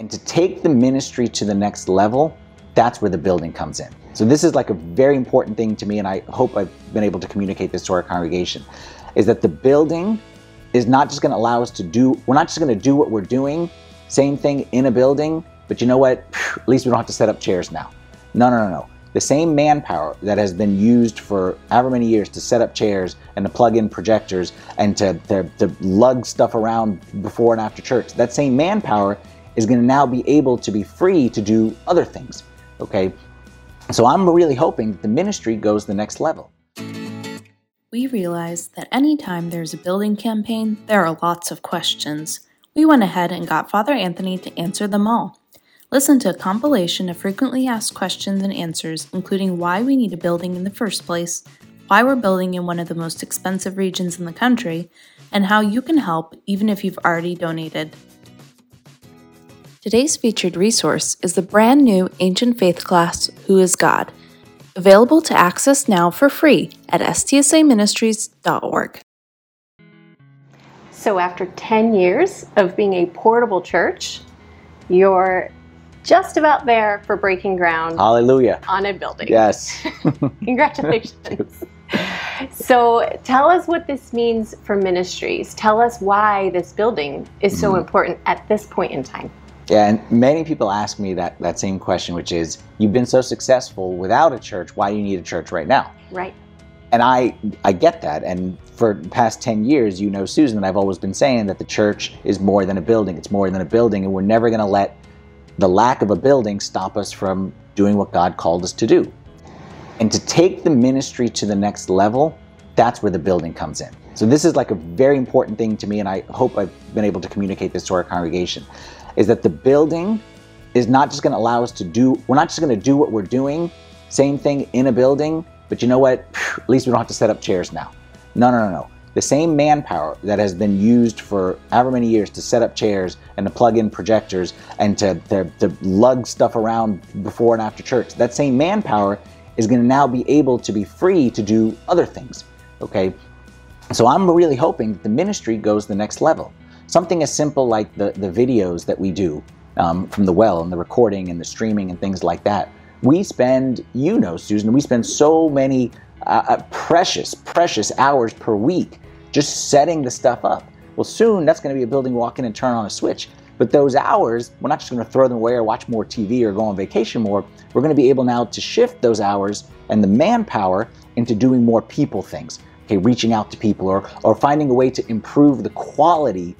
And to take the ministry to the next level, that's where the building comes in. So this is like a very important thing to me, and I hope I've been able to communicate this to our congregation, is that the building is not just going to allow us to do, we're not just to do what we're doing, same thing in a building, but you know what? At least we don't have to set up chairs now. No, no, no, no. The same manpower that has been used for however many years to set up chairs and to plug in projectors and to, to, to lug stuff around before and after church, that same manpower is going to now be able to be free to do other things. Okay? So I'm really hoping that the ministry goes the next level. We realize that anytime there's a building campaign, there are lots of questions. We went ahead and got Father Anthony to answer them all. Listen to a compilation of frequently asked questions and answers, including why we need a building in the first place, why we're building in one of the most expensive regions in the country, and how you can help even if you've already donated. Today's featured resource is the brand new Ancient Faith class, Who is God? Available to access now for free at stsaministries.org. So, after 10 years of being a portable church, you're just about there for breaking ground Hallelujah. on a building. Yes. Congratulations. so, tell us what this means for ministries. Tell us why this building is so Mhm. important at this point in time. Yeah, and many people ask me that, that same question, which is, you've been so successful without a church, why do you need a church right now? Right. And I, I get that. And for the past 10 years, you know, Susan, that I've always been saying that the church is more than a building. It's more than a building. And we're never going to let the lack of a building stop us from doing what God called us to do. And to take the ministry to the next level, that's where the building comes in. So this is like a very important thing to me, and I hope I've been able to communicate this to our congregation, is that the building is not just going to allow us to do, we're not just going to do what we're doing, same thing in a building, but you know what? At least we don't have to set up chairs now. No, no, no, no. The same manpower that has been used for however many years to set up chairs and to plug in projectors and to, to, to lug stuff around before and after church, that same manpower is going to now be able to be free to do other things. Okay? So I'm really hoping that the ministry goes the next level. Something as simple like the, the videos that we do um, from the well and the recording and the streaming and things like that. We spend, you know, Susan, we spend so many uh, uh, precious, precious hours per week just setting the stuff up. Well, soon that's going to be a building walk in and turn on a switch. But those hours, we're not just going to throw them away or watch more TV or go on vacation more. We're going to be able now to shift those hours and the manpower into doing more people things. Okay, reaching out to people or, or finding a way to improve the quality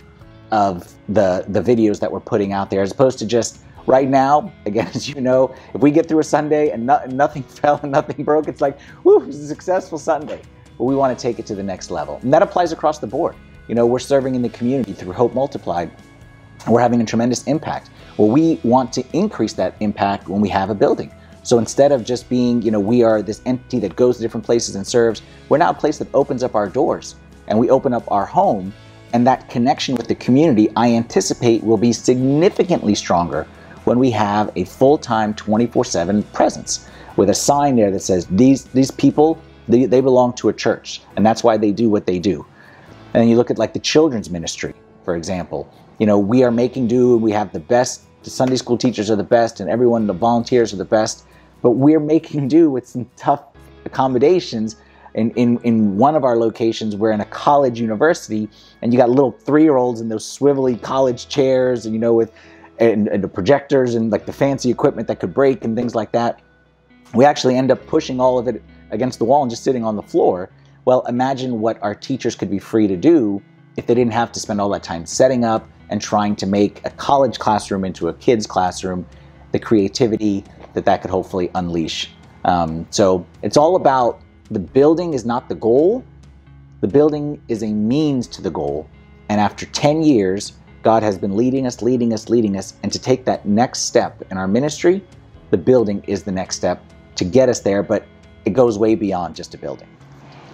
of the, the videos that we're putting out there as opposed to just right now, again, as you know, if we get through a Sunday and no, nothing fell and nothing broke, it's like, whoo, it a successful Sunday. But we want to take it to the next level. And that applies across the board. You know, we're serving in the community through Hope Multiplied. We're having a tremendous impact. Well, we want to increase that impact when we have a building. So instead of just being, you know, we are this entity that goes to different places and serves, we're now a place that opens up our doors and we open up our home. And that connection with the community, I anticipate, will be significantly stronger when we have a full-time 24/7 presence with a sign there that says these these people they, they belong to a church and that's why they do what they do. And then you look at like the children's ministry, for example. You know, we are making do, we have the best, the Sunday school teachers are the best, and everyone, the volunteers are the best, but we're making do with some tough accommodations. In, in, in one of our locations, we're in a college university, and you got little three year olds in those swivelly college chairs, and you know, with and, and the projectors and like the fancy equipment that could break and things like that. We actually end up pushing all of it against the wall and just sitting on the floor. Well, imagine what our teachers could be free to do if they didn't have to spend all that time setting up and trying to make a college classroom into a kid's classroom, the creativity that that could hopefully unleash. Um, so it's all about the building is not the goal, the building is a means to the goal. And after 10 years, God has been leading us, leading us, leading us. And to take that next step in our ministry, the building is the next step to get us there, but it goes way beyond just a building.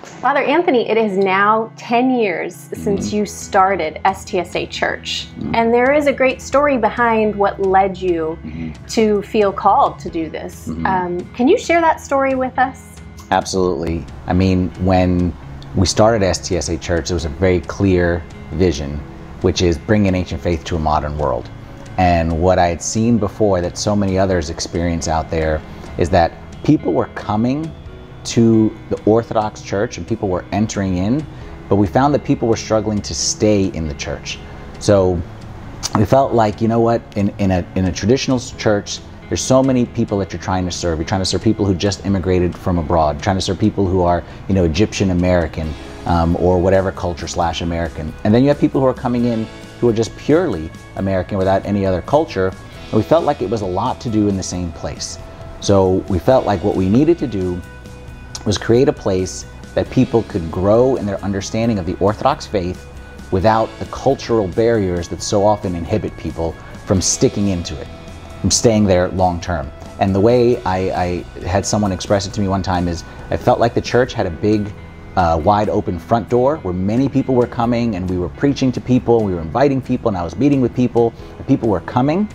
Father Anthony, it is now 10 years since you started STSA Church. And there is a great story behind what led you to feel called to do this. Mhm. Um, can you share that story with us? Absolutely. I mean, when we started STSA Church, there was a very clear vision, which is bringing ancient faith to a modern world. And what I had seen before that so many others experience out there is that people were coming to the Orthodox Church and people were entering in, but we found that people were struggling to stay in the church. So we felt like, you know what, in, in, a, in a traditional church, there's so many people that you're trying to serve. You're trying to serve people who just immigrated from abroad, you're trying to serve people who are, you know, Egyptian American um, or whatever culture slash American. And then you have people who are coming in who are just purely American without any other culture. And we felt like it was a lot to do in the same place. So we felt like what we needed to do was create a place that people could grow in their understanding of the Orthodox faith without the cultural barriers that so often inhibit people from sticking into it, from staying there long term. And the way I, I, had someone express it to me one time is I felt like the church had a big uh, wide open front door where many people were coming and we were preaching to people, we were inviting people, and I was meeting with people, and people were coming.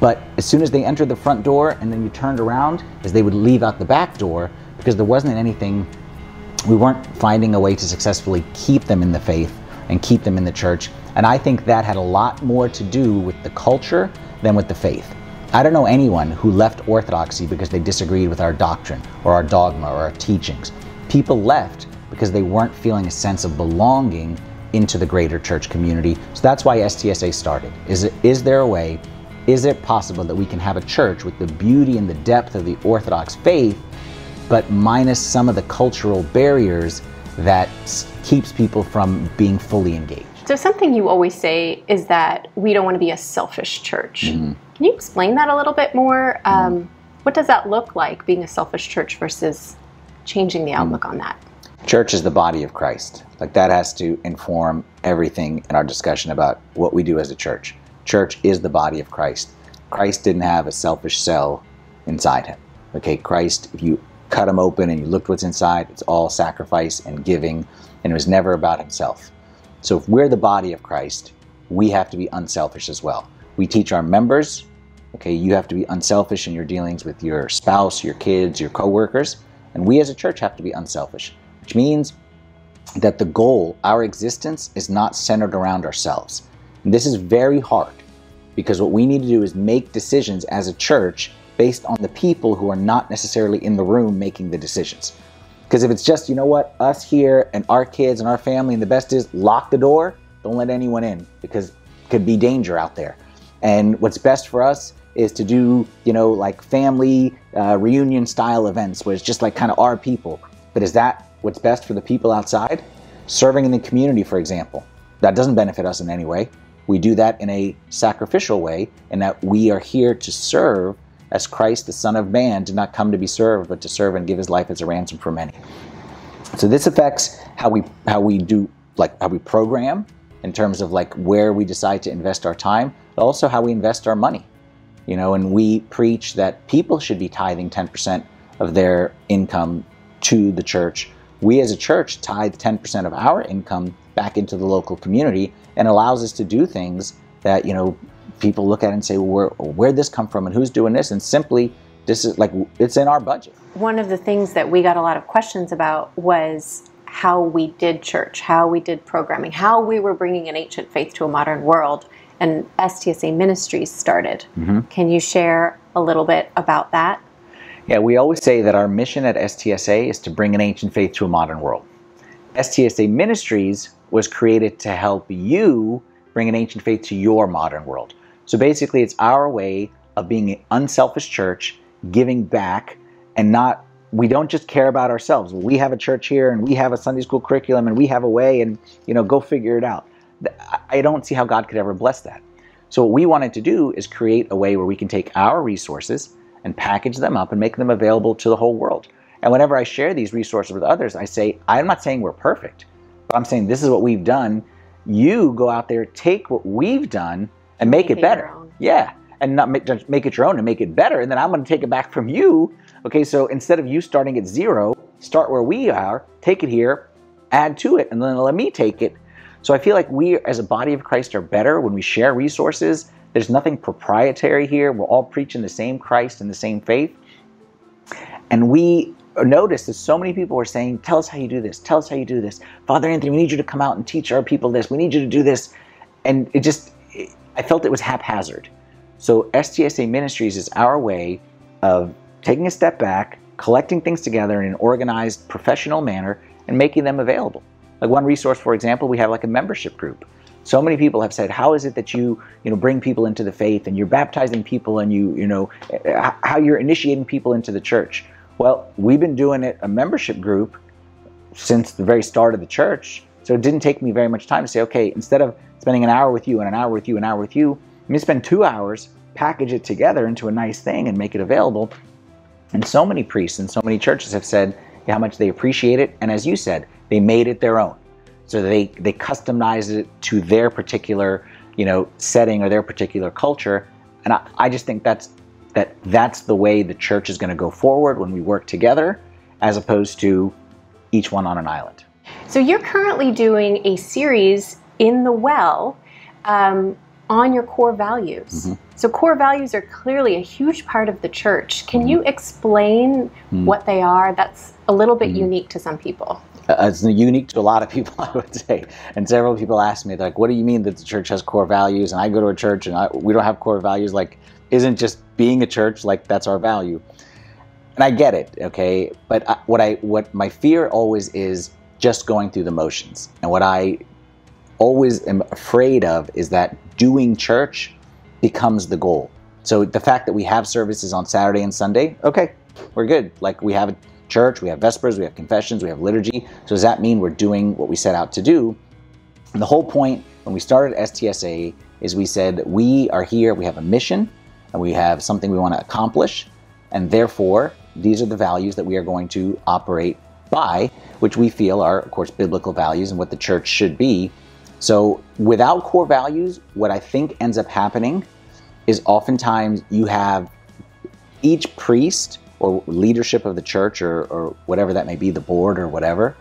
But as soon as they entered the front door and then you turned around, as they would leave out the back door, because there wasn't anything, we weren't finding a way to successfully keep them in the faith and keep them in the church. And I think that had a lot more to do with the culture than with the faith. I don't know anyone who left Orthodoxy because they disagreed with our doctrine or our dogma or our teachings. People left because they weren't feeling a sense of belonging into the greater church community. So that's why STSA started. Is, it, is there a way, is it possible that we can have a church with the beauty and the depth of the Orthodox faith, but minus some of the cultural barriers that keeps people from being fully engaged? So, something you always say is that we don't want to be a selfish church. Mm-hmm. Can you explain that a little bit more? Um, mm-hmm. What does that look like, being a selfish church versus changing the outlook mm-hmm. on that? Church is the body of Christ. Like that has to inform everything in our discussion about what we do as a church. Church is the body of Christ. Christ didn't have a selfish cell inside him. Okay, Christ, if you cut him open and you looked what's inside, it's all sacrifice and giving, and it was never about himself. So if we're the body of Christ, we have to be unselfish as well. We teach our members, okay, you have to be unselfish in your dealings with your spouse, your kids, your coworkers, and we as a church have to be unselfish which means that the goal, our existence, is not centered around ourselves. And this is very hard because what we need to do is make decisions as a church based on the people who are not necessarily in the room making the decisions. Because if it's just, you know what, us here and our kids and our family, and the best is lock the door, don't let anyone in because could be danger out there. And what's best for us is to do, you know, like family uh, reunion style events where it's just like kind of our people. But is that what's best for the people outside. Serving in the community, for example, that doesn't benefit us in any way. We do that in a sacrificial way, in that we are here to serve as Christ, the Son of Man, did not come to be served, but to serve and give his life as a ransom for many. So this affects how we how we do like how we program in terms of like where we decide to invest our time, but also how we invest our money. You know, and we preach that people should be tithing 10% of their income to the church we as a church tithe 10% of our income back into the local community and allows us to do things that, you know, people look at it and say, well, where, where'd this come from and who's doing this? And simply, this is like, it's in our budget. One of the things that we got a lot of questions about was how we did church, how we did programming, how we were bringing an ancient faith to a modern world. And STSA Ministries started. Mm-hmm. Can you share a little bit about that? Yeah, we always say that our mission at STSA is to bring an ancient faith to a modern world. STSA Ministries was created to help you bring an ancient faith to your modern world. So basically, it's our way of being an unselfish church, giving back, and not, we don't just care about ourselves. We have a church here and we have a Sunday school curriculum and we have a way and, you know, go figure it out. I don't see how God could ever bless that. So what we wanted to do is create a way where we can take our resources and package them up and make them available to the whole world. And whenever I share these resources with others, I say, I'm not saying we're perfect, but I'm saying this is what we've done. You go out there, take what we've done, and make, make it better. Yeah. And not make, make it your own and make it better. And then I'm going to take it back from you. Okay, so instead of you starting at zero, start where we are, take it here, add to it, and then let me take it. So I feel like we as a body of Christ are better when we share resources there's nothing proprietary here. We're all preaching the same Christ and the same faith. And we noticed that so many people were saying, Tell us how you do this. Tell us how you do this. Father Anthony, we need you to come out and teach our people this. We need you to do this. And it just, I felt it was haphazard. So STSA Ministries is our way of taking a step back, collecting things together in an organized, professional manner, and making them available. Like one resource, for example, we have like a membership group. So many people have said, "How is it that you, you know, bring people into the faith and you're baptizing people and you, you know, how you're initiating people into the church?" Well, we've been doing it a membership group since the very start of the church. So it didn't take me very much time to say, okay, instead of spending an hour with you and an hour with you and an hour with you, let me spend two hours, package it together into a nice thing and make it available. And so many priests and so many churches have said how much they appreciate it. And as you said, they made it their own. So they, they customized it to their particular, you know, setting or their particular culture. And I, I just think that's that that's the way the church is going to go forward when we work together, as opposed to each one on an island. So you're currently doing a series in the well um, on your core values. Mm-hmm. So core values are clearly a huge part of the church. Can mm-hmm. you explain mm-hmm. what they are? That's a little bit mm-hmm. unique to some people. Uh, it's unique to a lot of people, I would say. And several people ask me, like, what do you mean that the church has core values? And I go to a church and I, we don't have core values. Like, isn't just being a church like that's our value? And I get it, okay. But I, what I what my fear always is just going through the motions. And what I always am afraid of is that doing church becomes the goal. So the fact that we have services on Saturday and Sunday, okay, we're good. Like we have a church, we have Vespers, we have confessions, we have liturgy. So does that mean we're doing what we set out to do? And the whole point when we started STSA is we said we are here, we have a mission, and we have something we want to accomplish, and therefore these are the values that we are going to operate by, which we feel are, of course, biblical values and what the church should be. So without core values, what I think ends up happening is oftentimes you have each priest or leadership of the church or, or whatever that may be, the board or whatever,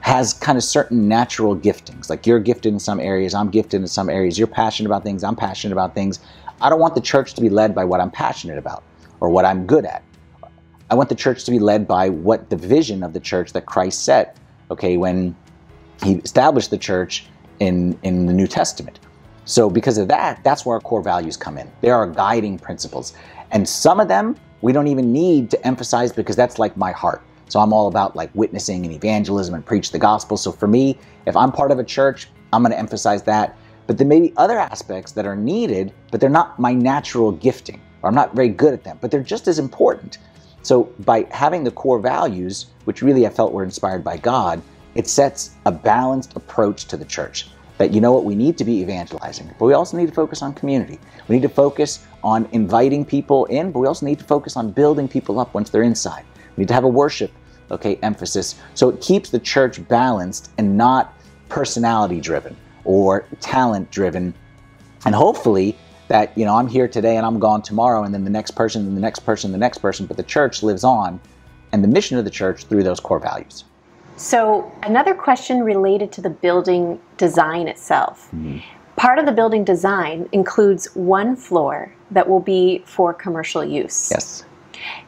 has kind of certain natural giftings. Like you're gifted in some areas, I'm gifted in some areas, you're passionate about things, I'm passionate about things. I don't want the church to be led by what I'm passionate about or what I'm good at. I want the church to be led by what the vision of the church that Christ set, okay, when he established the church in, in the New Testament. So, because of that, that's where our core values come in. They are guiding principles. And some of them we don't even need to emphasize because that's like my heart. So, I'm all about like witnessing and evangelism and preach the gospel. So, for me, if I'm part of a church, I'm going to emphasize that. But there may be other aspects that are needed, but they're not my natural gifting, or I'm not very good at them, but they're just as important. So, by having the core values, which really I felt were inspired by God, it sets a balanced approach to the church. That you know what, we need to be evangelizing, but we also need to focus on community. We need to focus on inviting people in, but we also need to focus on building people up once they're inside. We need to have a worship, okay, emphasis. So it keeps the church balanced and not personality driven or talent driven. And hopefully that, you know, I'm here today and I'm gone tomorrow, and then the next person, and the next person, and the next person, but the church lives on and the mission of the church through those core values. So, another question related to the building design itself. Mm-hmm. Part of the building design includes one floor that will be for commercial use. Yes.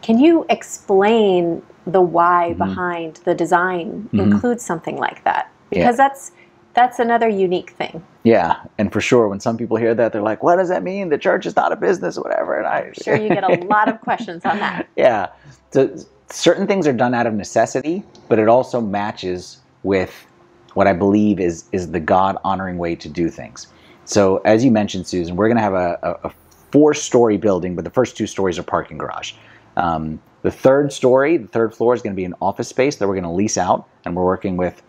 Can you explain the why mm-hmm. behind the design mm-hmm. includes something like that? Because yeah. that's that's another unique thing. Yeah, and for sure, when some people hear that, they're like, "What does that mean? The church is not a business, whatever." And I, am sure you get a lot of questions on that. Yeah, so certain things are done out of necessity, but it also matches with what I believe is is the God honoring way to do things. So as you mentioned, Susan, we're going to have a, a, a four story building, but the first two stories are parking garage. Um, the third story, the third floor, is going to be an office space that we're going to lease out, and we're working with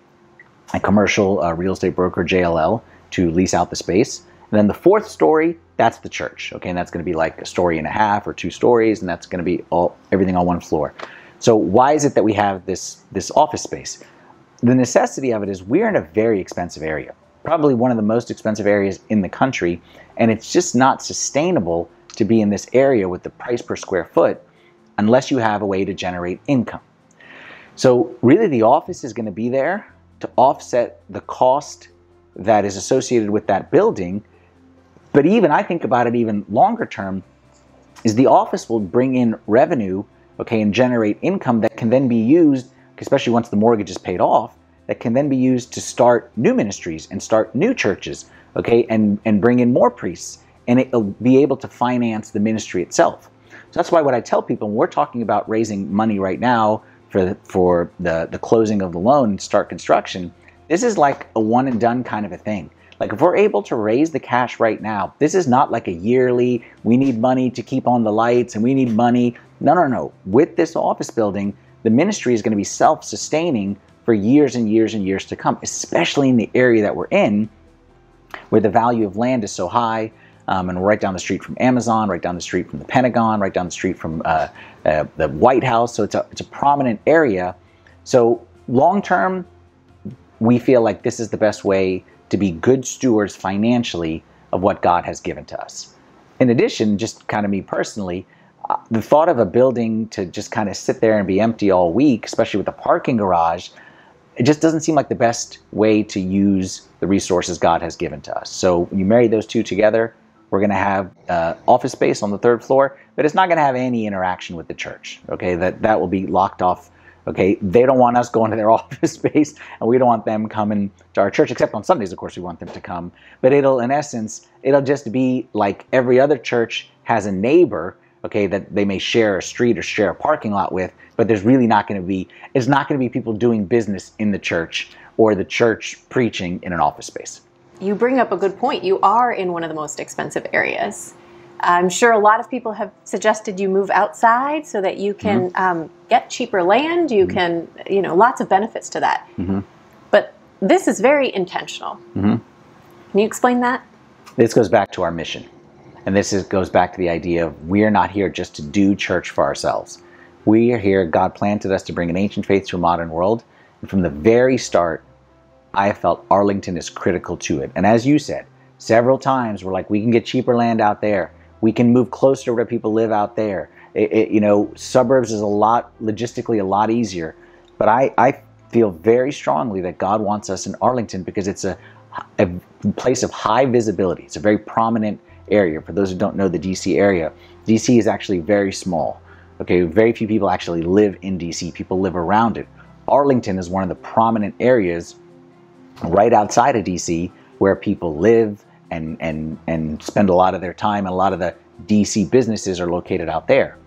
a commercial uh, real estate broker, JLL, to lease out the space. And then the fourth story, that's the church. Okay, and that's going to be like a story and a half or two stories, and that's going to be all everything on one floor. So why is it that we have this, this office space? The necessity of it is we're in a very expensive area, probably one of the most expensive areas in the country, and it's just not sustainable to be in this area with the price per square foot unless you have a way to generate income. So really the office is going to be there to offset the cost that is associated with that building. But even I think about it even longer term is the office will bring in revenue okay, and generate income that can then be used, especially once the mortgage is paid off, that can then be used to start new ministries and start new churches, okay, and, and bring in more priests and it'll be able to finance the ministry itself. So that's why what I tell people when we're talking about raising money right now for the, for the, the closing of the loan and start construction, this is like a one and done kind of a thing. Like if we're able to raise the cash right now, this is not like a yearly, we need money to keep on the lights and we need money. No, no, no. With this office building, the ministry is going to be self-sustaining for years and years and years to come, especially in the area that we're in where the value of land is so high. Um, and right down the street from Amazon, right down the street from the Pentagon, right down the street from uh, uh, the White House. So it's a, it's a prominent area. So long term, we feel like this is the best way to be good stewards financially of what God has given to us. In addition, just kind of me personally, the thought of a building to just kind of sit there and be empty all week, especially with a parking garage, it just doesn't seem like the best way to use the resources God has given to us. So you marry those two together, we're going to have uh, office space on the third floor, but it's not going to have any interaction with the church. Okay, that that will be locked off. Okay, they don't want us going to their office space, and we don't want them coming to our church. Except on Sundays, of course, we want them to come. But it'll, in essence, it'll just be like every other church has a neighbor. Okay, that they may share a street or share a parking lot with, but there's really not going to be. It's not going to be people doing business in the church or the church preaching in an office space you bring up a good point. You are in one of the most expensive areas. I'm sure a lot of people have suggested you move outside so that you can mm-hmm. um, get cheaper land. You mm-hmm. can, you know, lots of benefits to that. Mm-hmm. But this is very intentional. Mm-hmm. Can you explain that? This goes back to our mission. And this is, goes back to the idea of we are not here just to do church for ourselves. We are here, God planted us to bring an ancient faith to a modern world. And from the very start, I felt Arlington is critical to it. And as you said, several times we're like, we can get cheaper land out there. We can move closer to where people live out there. It, it, you know, suburbs is a lot, logistically, a lot easier. But I, I feel very strongly that God wants us in Arlington because it's a, a place of high visibility. It's a very prominent area. For those who don't know the DC area, DC is actually very small. Okay, very few people actually live in DC. People live around it. Arlington is one of the prominent areas right outside of DC where people live and, and, and spend a lot of their time, and a lot of the DC businesses are located out there.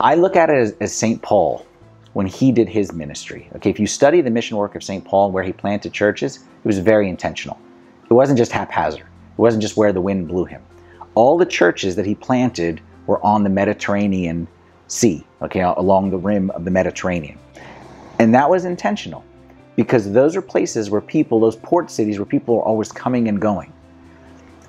I look at it as, St. Paul when he did his ministry. Okay, if you study the mission work of St. Paul and where he planted churches, it was very intentional. It wasn't just haphazard, it wasn't just where the wind blew him. All the churches that he planted were on the Mediterranean Sea, okay, along the rim of the Mediterranean. And that was intentional because those are places where people, those port cities where people are always coming and going.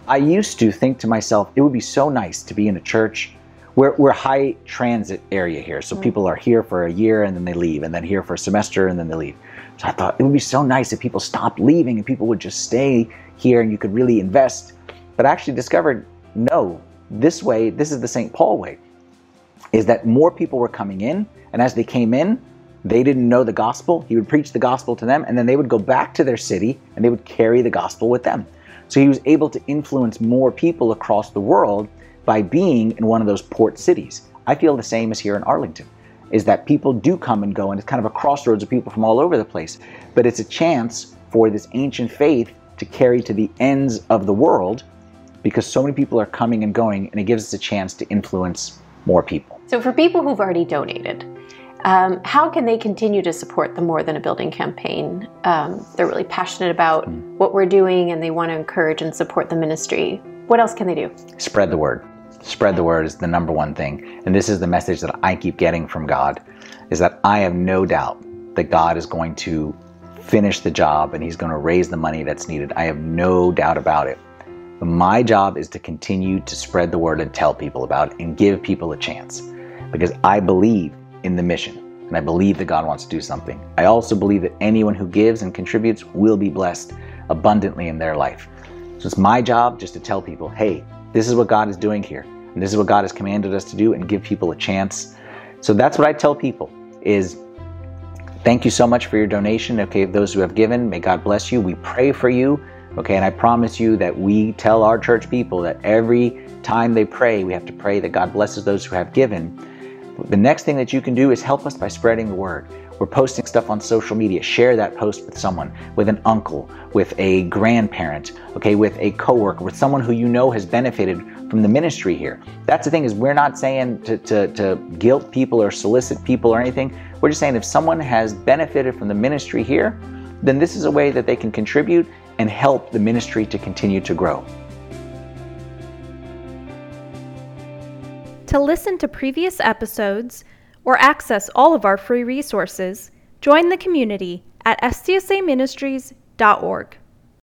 I used to think to myself, it would be so nice to be in a church. We're, we're high transit area here, so mm. people are here for a year and then they leave, and then here for a semester and then they leave. So I thought it would be so nice if people stopped leaving and people would just stay here and you could really invest. But I actually discovered no, this way, this is the St. Paul way, is that more people were coming in, and as they came in, they didn't know the gospel. He would preach the gospel to them, and then they would go back to their city and they would carry the gospel with them. So he was able to influence more people across the world by being in one of those port cities. I feel the same as here in Arlington, is that people do come and go, and it's kind of a crossroads of people from all over the place. But it's a chance for this ancient faith to carry to the ends of the world because so many people are coming and going, and it gives us a chance to influence more people. So, for people who've already donated, um, how can they continue to support the More Than a Building campaign? Um, they're really passionate about mm. what we're doing and they want to encourage and support the ministry. What else can they do? Spread the word. Spread the word is the number one thing. And this is the message that I keep getting from God is that I have no doubt that God is going to finish the job and he's going to raise the money that's needed. I have no doubt about it. But my job is to continue to spread the word and tell people about it and give people a chance because I believe in the mission. And I believe that God wants to do something. I also believe that anyone who gives and contributes will be blessed abundantly in their life. So it's my job just to tell people, hey, this is what God is doing here. And this is what God has commanded us to do and give people a chance. So that's what I tell people is thank you so much for your donation. Okay, those who have given, may God bless you. We pray for you. Okay, and I promise you that we tell our church people that every time they pray, we have to pray that God blesses those who have given the next thing that you can do is help us by spreading the word. We're posting stuff on social media. Share that post with someone, with an uncle, with a grandparent, okay, with a coworker, with someone who you know has benefited from the ministry here. That's the thing is we're not saying to, to, to guilt people or solicit people or anything. We're just saying if someone has benefited from the ministry here, then this is a way that they can contribute and help the ministry to continue to grow. To listen to previous episodes or access all of our free resources, join the community at stsaministries.org.